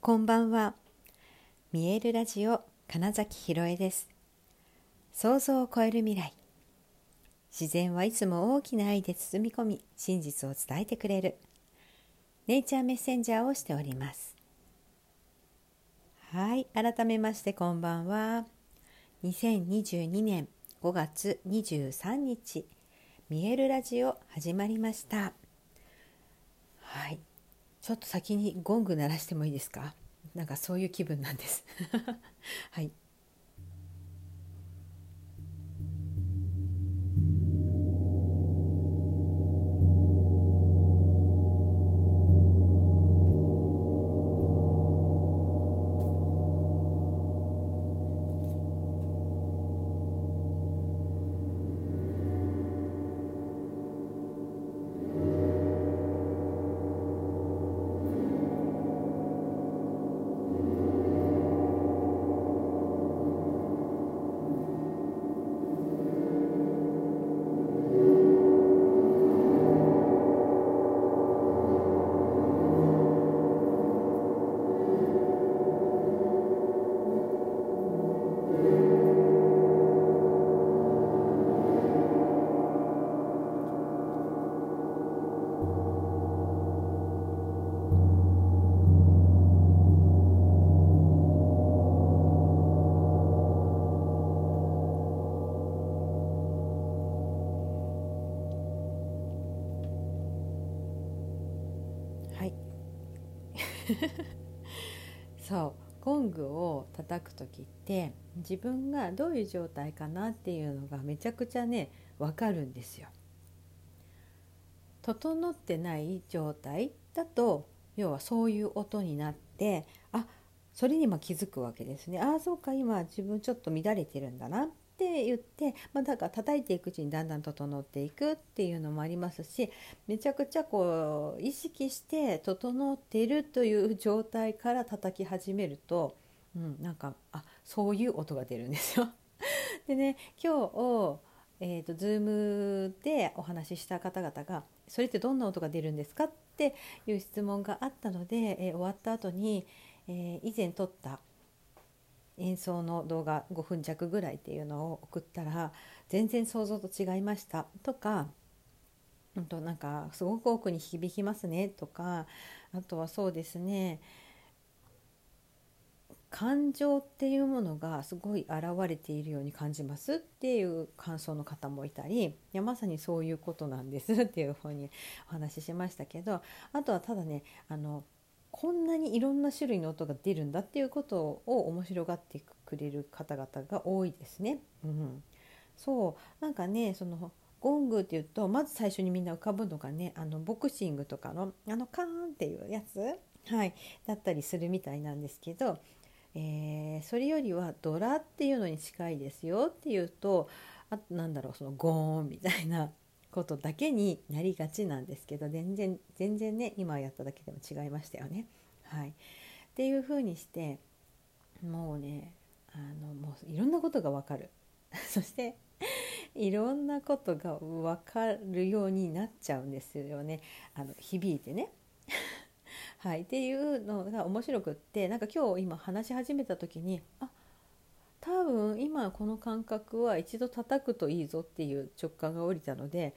こんばんは。見えるラジオ金崎ひろえです。想像を超える未来。自然はいつも大きな愛で包み込み、真実を伝えてくれる。ネイチャーメッセンジャーをしております。はい、改めましてこんばんは。2022年5月23日、見えるラジオ始まりました。はい、ちょっと先にゴング鳴らしてもいいですか？なんかそういう気分なんです。はい。そうゴングを叩く時って自分がどういう状態かなっていうのがめちゃくちゃね分かるんですよ。整ってない状態だと要はそういう音になってあそれにも気づくわけですね。ああそうか今自分ちょっと乱れてるんだなって言って、まあ、だから叩いていくうちにだんだん整っていくっていうのもありますしめちゃくちゃこう意識して整っているという状態から叩き始めると、うん、なんかあそういう音が出るんですよ。でね今日えーと、Zoom でお話しした方々が「それってどんな音が出るんですか?」っていう質問があったので、えー、終わった後に、えー、以前撮った演奏の動画5分弱ぐらいっていうのを送ったら全然想像と違いましたとかうんとなんかすごく奥に響きますねとかあとはそうですね感情っていうものがすごい現れているように感じますっていう感想の方もいたりいやまさにそういうことなんですっていうふうにお話ししましたけどあとはただねあのこんなにいろんな種類の音が出るんだっていうことを面白がってくれる方々が多いですね。うん、そう。なんかねそのゴングっていうとまず最初にみんな浮かぶのがねあのボクシングとかのあのカーンっていうやつ、はい、だったりするみたいなんですけど、えー、それよりはドラっていうのに近いですよっていうとあなんだろうそのゴーンみたいなことだけになりがちなんですけど全然全然ね今やっただけでも違いましたよね。はい、っていうふうにしてもうねあのもういろんなことが分かる そしていろんなことが分かるようになっちゃうんですよねあの響いてね。はい、っていうのが面白くってなんか今日今話し始めた時にあ分今この感覚は一度叩くといいぞっていう直感が降りたので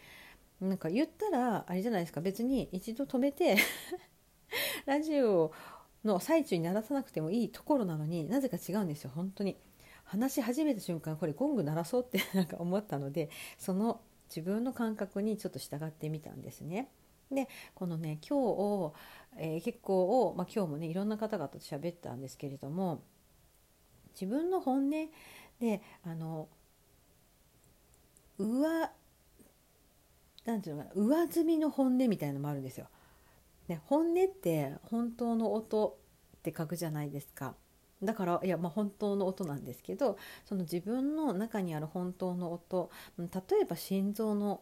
なんか言ったらあれじゃないですか別に一度止めて ラジオの最中に鳴らさなくてもいいところなのになぜか違うんですよ本当に話し始めた瞬間これゴング鳴らそうって なんか思ったのでその自分の感覚にちょっと従ってみたんですね。でこのね今日を、えー、結構を、まあ、今日もねいろんな方々と喋ったんですけれども自分の本音であの上なんていうのかな上積みの本音みたいなのもあるんですよ。で本音って本当の音って書くじゃないですか。だからいやまあ本当の音なんですけどその自分の中にある本当の音例えば心臓の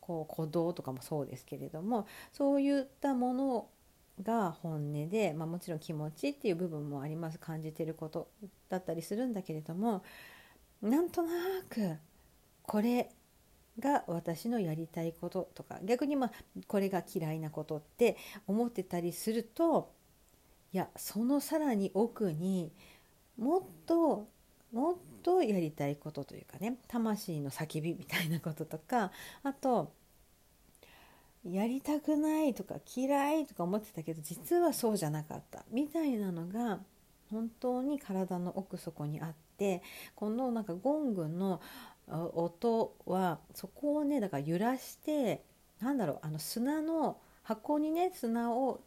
こう鼓動とかもそうですけれどもそういったものが本音で、まあ、もちろん気持ちっていう部分もあります。感じてることだったりするんだけれどもなんとなくこれが私のやりたいこととか逆にまあこれが嫌いなことって思ってたりするといやそのさらに奥にもっともっとやりたいことというかね魂の叫びみたいなこととかあとやりたくないとか嫌いとか思ってたけど実はそうじゃなかった。みたいなのが本当に体の奥底にあってこのなんかゴングの音はそこをねだから揺らしてなんだろうあの砂の箱にね砂を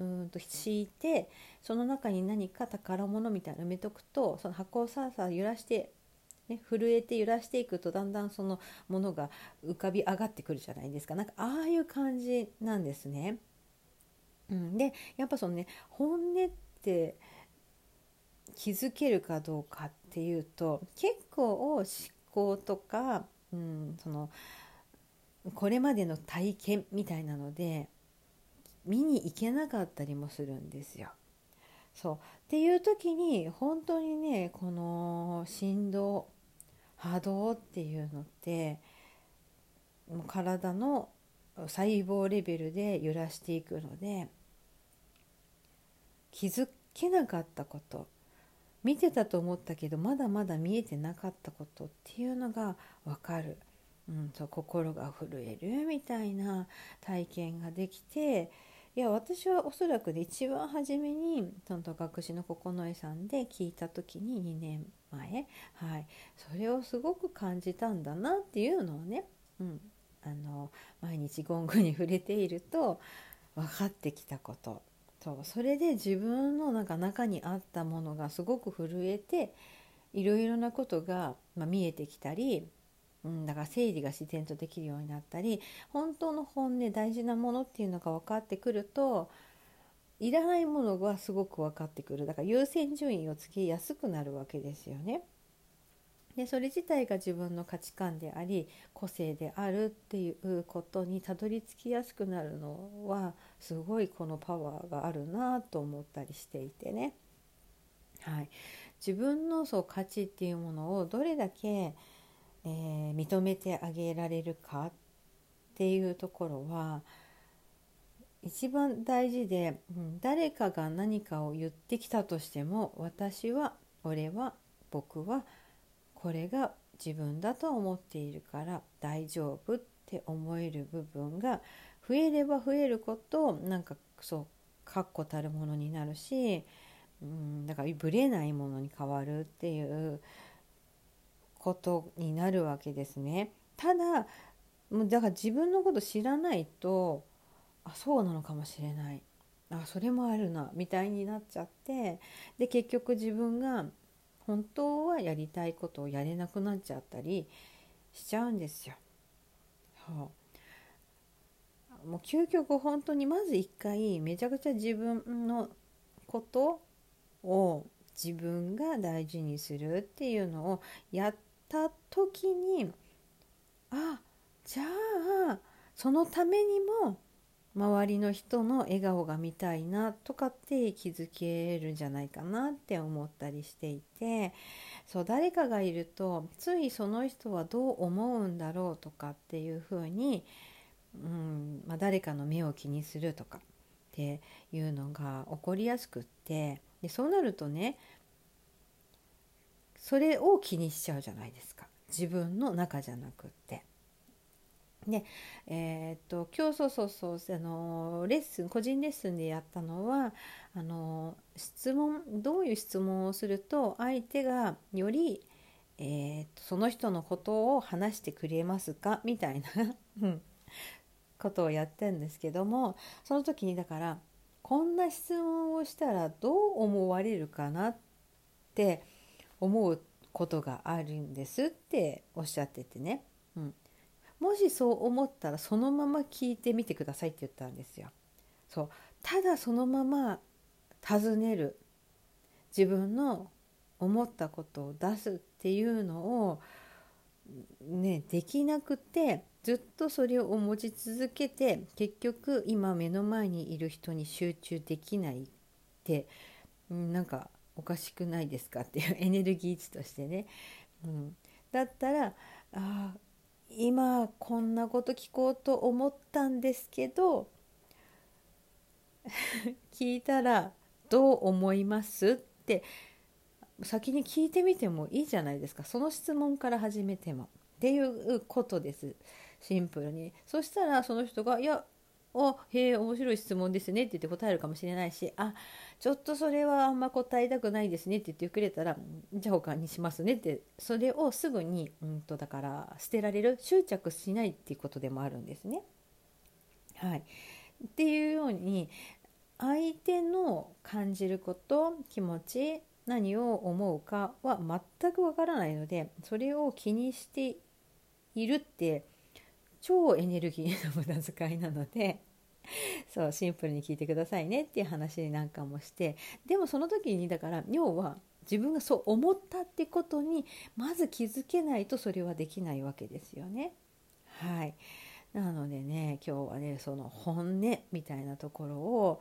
うんと敷いてその中に何か宝物みたいなの埋めとくとその箱をさあさあ揺らして、ね、震えて揺らしていくとだんだんそのものが浮かび上がってくるじゃないですかなんかああいう感じなんですね。うん、でやっぱそのね本音って気づけるかどうかっていうと結構思考とか、うん、そのこれまでの体験みたいなので見に行けなかったりもするんですよ。そうっていう時に本当にねこの振動波動っていうのってもう体の細胞レベルで揺らしていくので気づけなかったこと見てたと思ったけどまだまだ見えてなかったことっていうのが分かる、うん、そう心が震えるみたいな体験ができていや私はおそらくで一番初めにとんと学士の九重さんで聞いた時に2年前、はい、それをすごく感じたんだなっていうのをね、うん、あの毎日ゴングに触れていると分かってきたこと。そうそれで自分のなんか中にあったものがすごく震えていろいろなことが、まあ、見えてきたりうん、だから整理が自然とできるようになったり本当の本音大事なものっていうのが分かってくるといらないものがすごく分かってくるだから優先順位をつけやすくなるわけですよね。でそれ自体が自分の価値観であり個性であるっていうことにたどり着きやすくなるのはすごいこのパワーがあるなと思ったりしていてね。はい、自分のそう価値っていうものをどれだけえー、認めてあげられるかっていうところは一番大事で、うん、誰かが何かを言ってきたとしても私は俺は僕はこれが自分だと思っているから大丈夫って思える部分が増えれば増えることなんかそう確固たるものになるし、うん、だからぶれないものに変わるっていうことになるわけですね。ただもうだから自分のこと知らないとあそうなのかもしれないあそれもあるなみたいになっちゃってで結局自分が本当はやりたいことをやれなくなっちゃったりしちゃうんですよ。もう究極本当にまず一回めちゃくちゃ自分のことを自分が大事にするっていうのをやった時にあじゃあそのためにも周りの人の笑顔が見たいなとかって気づけるんじゃないかなって思ったりしていてそう誰かがいるとついその人はどう思うんだろうとかっていうふうに、うんまあ、誰かの目を気にするとかっていうのが起こりやすくってでそうなるとねそれを気にしちゃうじゃないですか自分の中じゃなくって。でえー、っと今日そうそうそうあのレッスン個人レッスンでやったのはあの質問どういう質問をすると相手がより、えー、っとその人のことを話してくれますか？みたいなことをやってんですけどもその時にだからこんな質問をしたらどう思われるかなって思うことがあるんですっておっしゃっててね、うん、もしそう思ったらそのまま聞いてみてくださいって言ったんですよ。そう。ただそのまま尋ねる自分の思ったことを出すっていうのをねできなくてずっとそれを持ち続けて結局今目の前にいる人に集中できないってなんかおかしくないですか？っていう エネルギー値としてね、うん、だったらあ今こんなこと聞こうと思ったんですけど 聞いたらどう思います？って先に聞いてみてもいいじゃないですか。その質問から始めても。っていうことです。シンプルに。そしたらその人が「いやあへえ面白い質問ですね」って言って答えるかもしれないし「あちょっとそれはあんま答えたくないですね」って言ってくれたら「じゃあ他にしますね」ってそれをすぐに、うんと、だから捨てられる執着しないっていうことでもあるんですね。はい、っていうように相手の感じること気持ち何を思うかは全くわからないのでそれを気にしているって超エネルギーの無駄遣いなので そうシンプルに聞いてくださいねっていう話なんかもしてでもその時にだから要は自分がそう思ったってことにまず気づけないとそれはできないわけですよね。はいなのでね今日はねその本音みたいなところを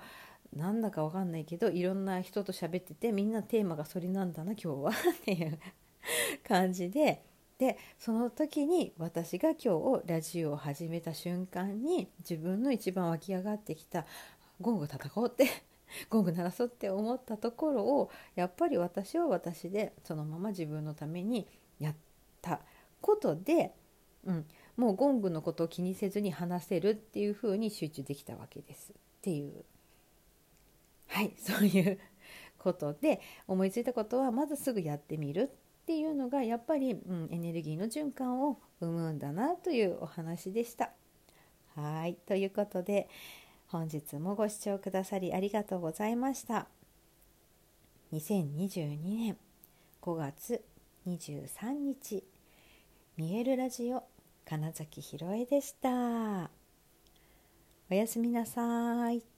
なんだかわかんないけどいろんな人と喋っててみんなテーマがそれなんだな今日はっていう感じででその時に私が今日ラジオを始めた瞬間に自分の一番湧き上がってきたゴング叩こうって ゴング鳴らそうって思ったところをやっぱり私は私でそのまま自分のためにやったことで、うん、もうゴングのことを気にせずに話せるっていう風に集中できたわけです。っていう。はいそういうことで思いついたことはまずすぐやってみるっていうのがやっぱり、うん、エネルギーの循環を生むんだなというお話でした。はいということで本日もご視聴くださりありがとうございました。2022年5月23日見えるラジオ金崎ひろえでした。おやすみなさい。